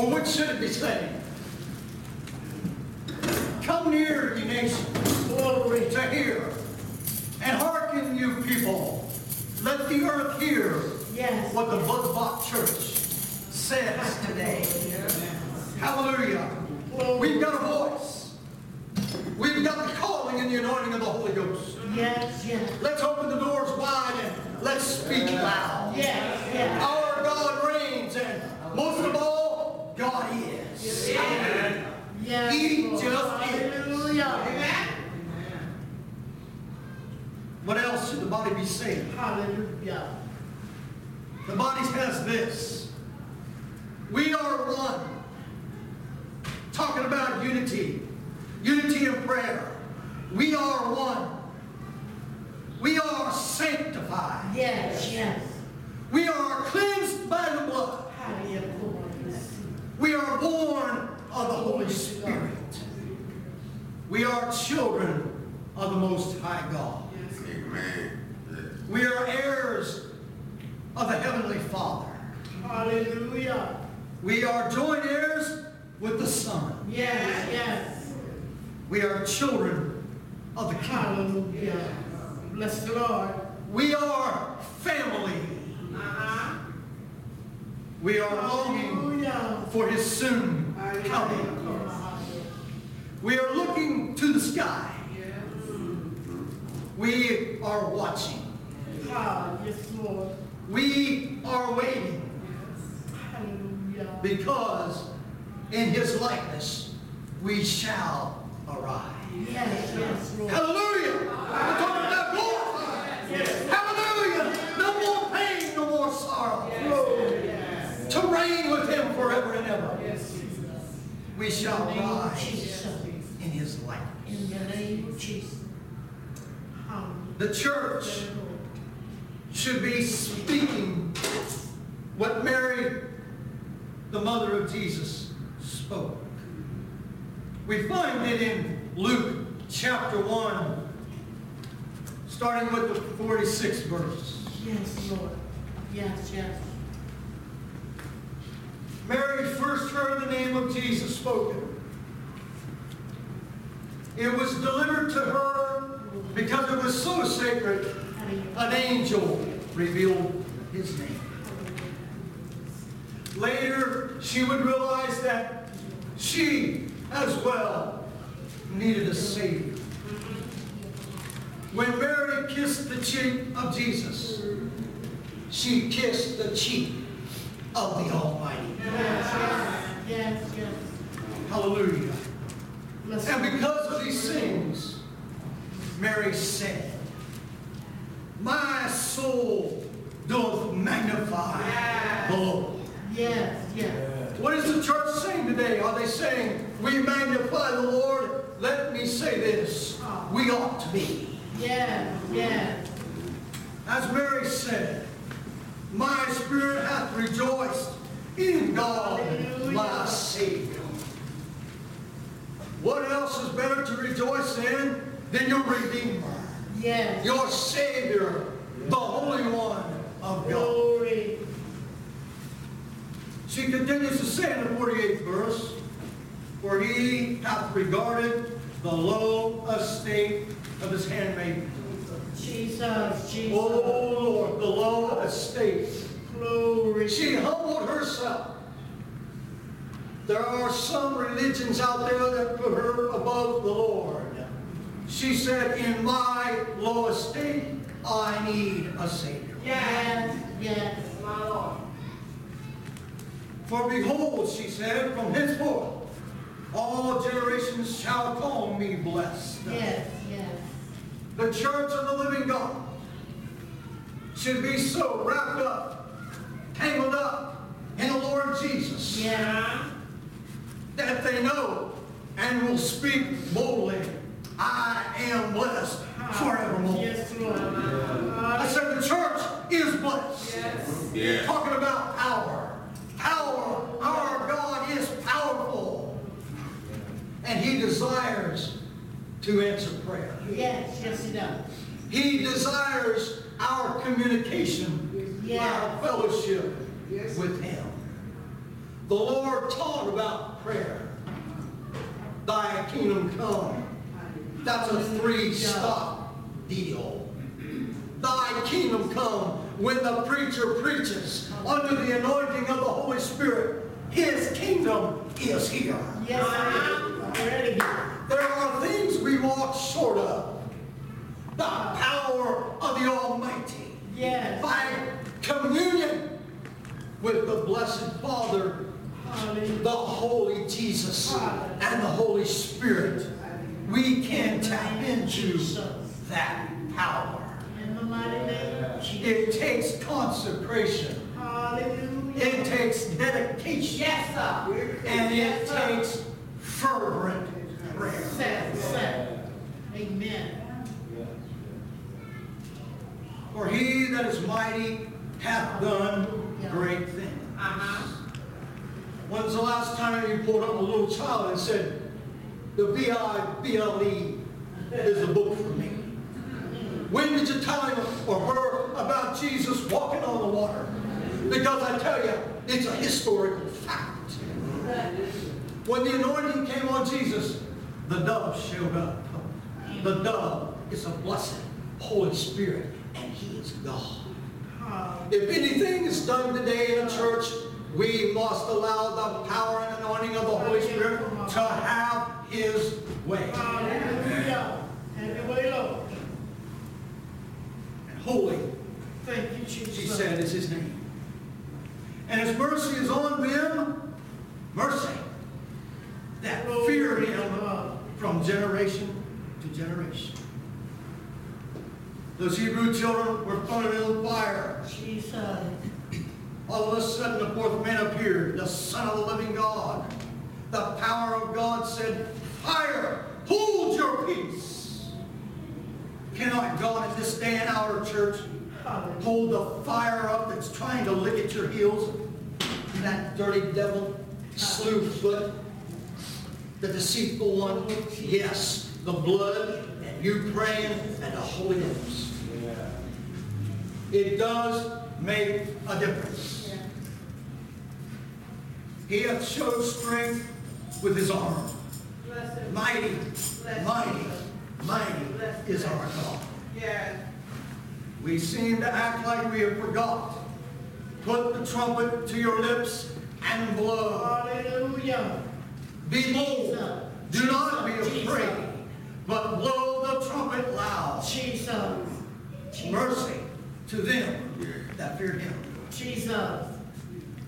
Or what should it be saying? Come near, ye nations, glory to hear. And hearken, you people. Let the earth hear Yes. what the blood-bought church says today. Hallelujah. We've got a voice. We've got the calling and the anointing of the Holy Ghost. Yes, yes. Let's open the doors wide and let's speak loud. Yes, yes. Our God reigns, and most of all, God is. Yes, He Lord. just is. Hallelujah. What else should the body be saying? Hallelujah. The body has this. We are one. Talking about unity. Unity in prayer. We are one. We are sanctified. Yes, yes. We are cleansed by the blood. Hallelujah. We are born of the Holy Spirit. We are children of the Most High God. Amen. We are heirs of the Heavenly Father. Hallelujah. We are joint heirs with the Son. Yes, yes. We are children of the kingdom. Hallelujah. Bless the Lord. We are family. Uh-huh. We are longing for His soon coming. We are looking to the sky. We are watching. God, yes, Lord. We are waiting because in His likeness we shall arrive. Yes, yes, Hallelujah! We're talking about glorified. Hallelujah! No more pain, no more sorrow. To reign with Him forever and ever. We shall In the name of rise in His likeness. In the name of Jesus. The church should be speaking what Mary, the mother of Jesus, spoke. We find it in Luke chapter 1, starting with the 46th verse. Yes, Lord. Yes, yes. Mary first heard the name of Jesus spoken. It was delivered to her because it was so sacred, an angel revealed his name. Later, she would realize that she as well needed a Savior. When Mary kissed the cheek of Jesus, she kissed the cheek of the Almighty. Yes, yes. Hallelujah. Bless And because of these things, Mary said, My soul doth magnify the Lord. Yes, yes. What is the church saying today? Are they saying, We magnify the Lord? Let me say this. Oh. We ought to be. Yes, yes. As Mary said, My spirit hath rejoiced in God, my Savior. What else is better to rejoice in than your Redeemer? Yes. your Savior, the Holy One of God. Glory. She continues to say in the 48th verse, For he hath regarded the low estate of his handmaid. Jesus, Jesus. Oh Lord, the low estate. Glory. She humbled herself. There are some religions out there that put her above the Lord. She said, In my low estate, I need a Savior. Yes, yes. My Lord. For behold, she said, from henceforth all generations shall call me blessed. Yes, yes. The church of the living God should be so wrapped up, tangled up in the Lord Jesus Yeah. that they know and will speak boldly, I am blessed forevermore. Yes, Lord. I said the church is blessed. Yeah. Talking about power. Power. Our God is powerful. And he desires to answer prayer. Yes, yes, he does. He desires our communication, Yeah. our fellowship with him. The Lord taught about prayer. Thy kingdom come. That's a three-stop deal. Thy kingdom come when the preacher preaches under the anointing of the Holy Spirit. His kingdom is here. Yes, sir. Ready. There are things we walk short of. The power of the Almighty. Yes. By communion with the Blessed Father, Hallelujah. the Holy Jesus, and the Holy Spirit, we can tap into that power. In the mighty name. It takes consecration. Hallelujah. It takes dedication. Yes, sir. And it Yes, takes fervent prayer. Set, set. Amen. For he that is mighty hath done great things. Uh-huh. When's the last time you pulled up a little child and said, the B-I-B-L-E is a book for me? When did you tell him or her about Jesus walking on the water? Because I tell you, it's a historical fact. When the anointing came on Jesus, the dove showed up. The dove is a blessed Holy Spirit, and he is God. If anything is done today in a church, we must allow the power and anointing of the Holy Spirit to have his way. Hallelujah. Have your way, Lord. And holy, Thank you, Jesus. she said, is his name. And his mercy is on them, mercy, that fear him from generation to generation. Those Hebrew children were thrown into the fire. Jesus. All of a sudden, the fourth man appeared, the Son of the living God. The power of God said, Fire, hold your peace. Cannot God in this day and hour, church, hold the fire up that's trying to lick at your heels? That dirty devil, slew foot, the deceitful one? Yes, the blood, and you praying, and the Holy Ghost. It does make a difference. He hath showed strength with his arm. Mighty, mighty, mighty is our God. We seem to act like we have forgot. Put the trumpet to your lips and blow. Hallelujah. Be bold. Do not be afraid, but blow the trumpet loud. Jesus. Mercy to them that fear him. Jesus.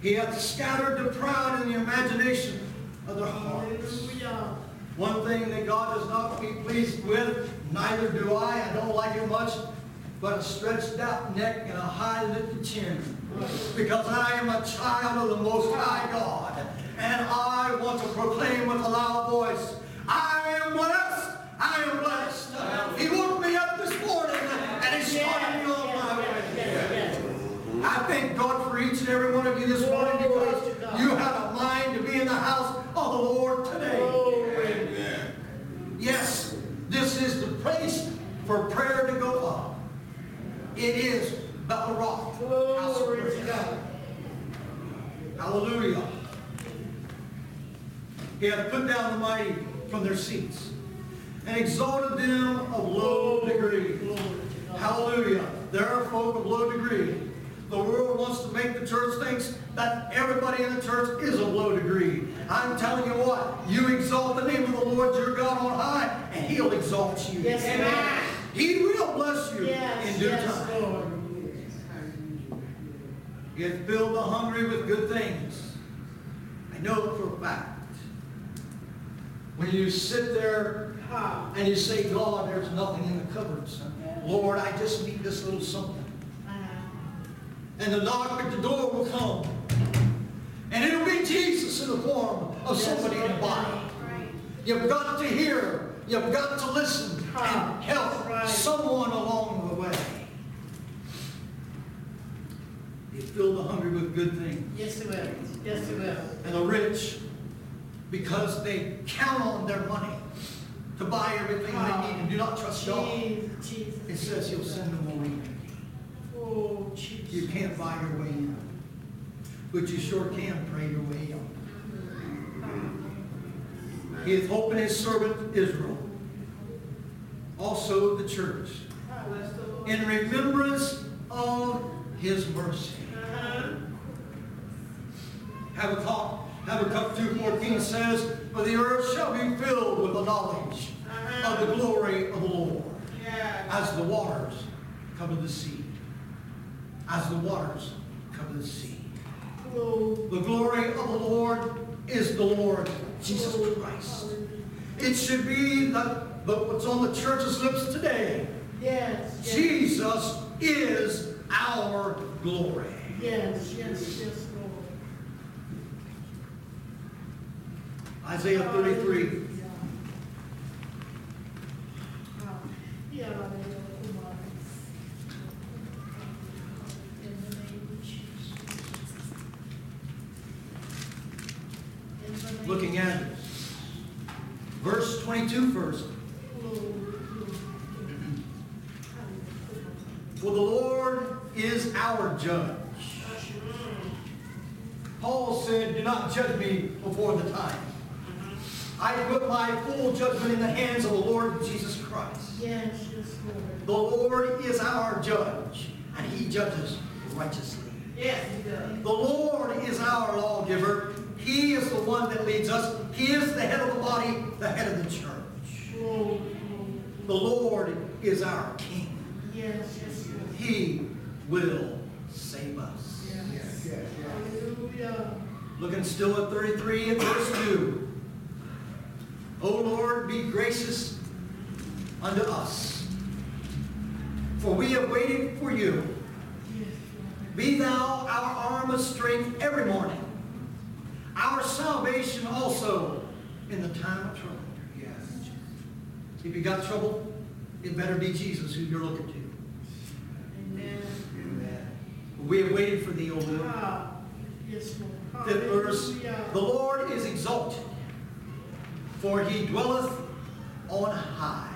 He hath scattered the proud in the imagination of their hearts. Hallelujah. One thing that God does not be pleased with, neither do I, I don't like it much, but a stretched out neck and a high lifted chin. Because I am a child of the Most High God, and I want to proclaim with a loud voice, I am blessed, I am blessed. He woke me up this morning, and he started me on my way. I thank God for each and every one of you this morning because you have a mind to be in the house of the Lord today. Glory. Yeah. Yes, this is the place for prayer to go up. It is Bethel Rock. House of Glory to Prayer. God. Hallelujah. He hath put down the mighty from their seats and exalted them of low degree. Glory to God. Hallelujah. There are folk of low degree. The world wants to make the church thinks that everybody in the church is of low degree. I'm telling you what, you exalt the name of the Lord your God on high, and he'll exalt you. Yes, Amen. He will bless you Yes, in due yes, time. Lord. He hath filled the hungry with good things. I know for a fact. When you sit there ah, and you say, God, there's nothing in the cupboards. Lord, I just need this little something. And the knock at the door will come. And it'll be Jesus in the form of somebody in the body. You've got to hear, you've got to listen and help someone along the way. You fill the hungry with good things. Yes, He will. Yes, He will. And the rich, because they count on their money to buy everything they need and do not trust God. Jesus, Jesus. It says he'll send them away. Oh, Jesus. You can't buy your way in. But you sure can pray your way in. He hath hope in his servant Israel. Also the church. Bless the Lord. In remembrance of his mercy. Uh-huh. Have a Habakkuk, Habakkuk 2.14 says, For the earth shall be filled with the knowledge uh-huh. of the glory of the Lord, as the waters cover the sea. As the waters cover the sea. The glory of the Lord is the Lord Jesus Christ. It should be that but what's on the church's lips today. Yes. yes. Jesus is our glory. Yes, yes, yes, Lord. Isaiah 33. Hallelujah. Ah, yeah, hallelujah. In the name of Jesus. In the name Looking at verse 22 first. For the Lord is our judge. Paul said, Do not judge me before the time. I put my full judgment in the hands of the Lord Jesus Christ. Yes, yes, Lord. The Lord is our judge, and he judges righteously. Yes, he does. The Lord is our lawgiver. He is the one that leads us. He is the head of the body, the head of the church. Glory, glory. The Lord is our king. Yes, yes, Lord. He will save us. Yes. Hallelujah. Looking still at 33 and verse 2. O Lord, be gracious unto us, for we have waited for you. Be thou our arm of strength every morning, our salvation also in the time of trouble. Yes. If you got trouble, it better be Jesus who you're looking to. Amen. Amen. We have waited for thee, O Lord. Ah, yes, Lord. Fifth verse, the Lord is exalted, for he dwelleth on high.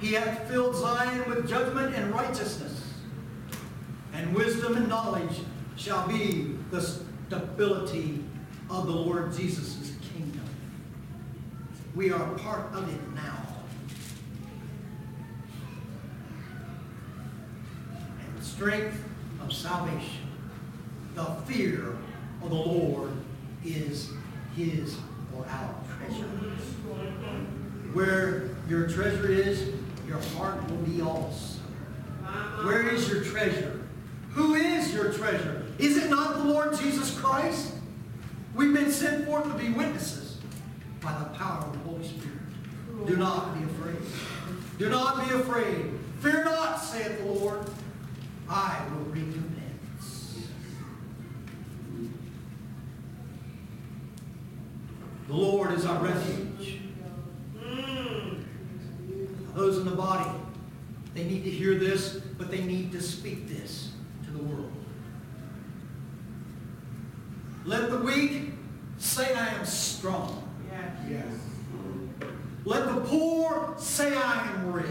He hath filled Zion with judgment and righteousness, and wisdom and knowledge shall be the stability of the Lord Jesus' kingdom. We are part of it now. And the strength of salvation. The fear of the Lord is his or our treasure. Where your treasure is, your heart will be also. Where is your treasure? Who is your treasure? Is it not the Lord Jesus Christ? We've been sent forth to be witnesses by the power of the Holy Spirit. Do not be afraid. Do not be afraid. Fear not, saith the Lord. I will recompense. The Lord is our refuge. Those in the body, they need to hear this, but they need to speak this to the world. Let the weak say, I am strong. Yes. Yes. Let the poor say, I am rich.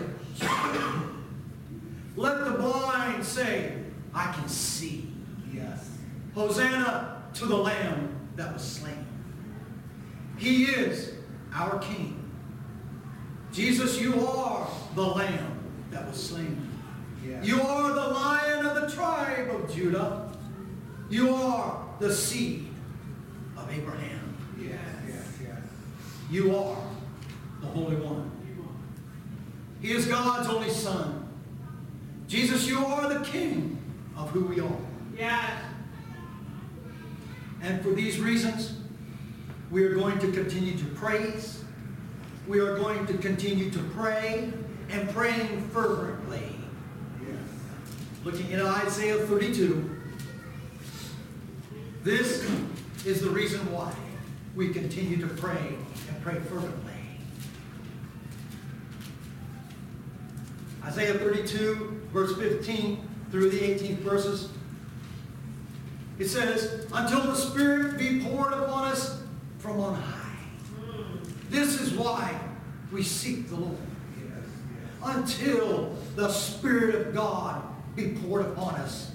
Let the blind say, I can see. Yes. Hosanna to the Lamb that was slain. He is our King. Jesus, you are the Lamb that was slain. You are the Lion of the tribe of Judah. You are the seed of Abraham. Yes. Yes. Yes. You are the Holy One. He is God's only Son. Jesus, you are the King of who we are. Yes. And for these reasons, we are going to continue to praise. We are going to continue to pray and praying fervently. Yes. Looking at Isaiah 32, this is the reason why we continue to pray and pray fervently. Isaiah 32, verse 15 through the 18th verses. It says, Until the Spirit be poured upon us from on high. This is why we seek the Lord. Until the Spirit of God be poured upon us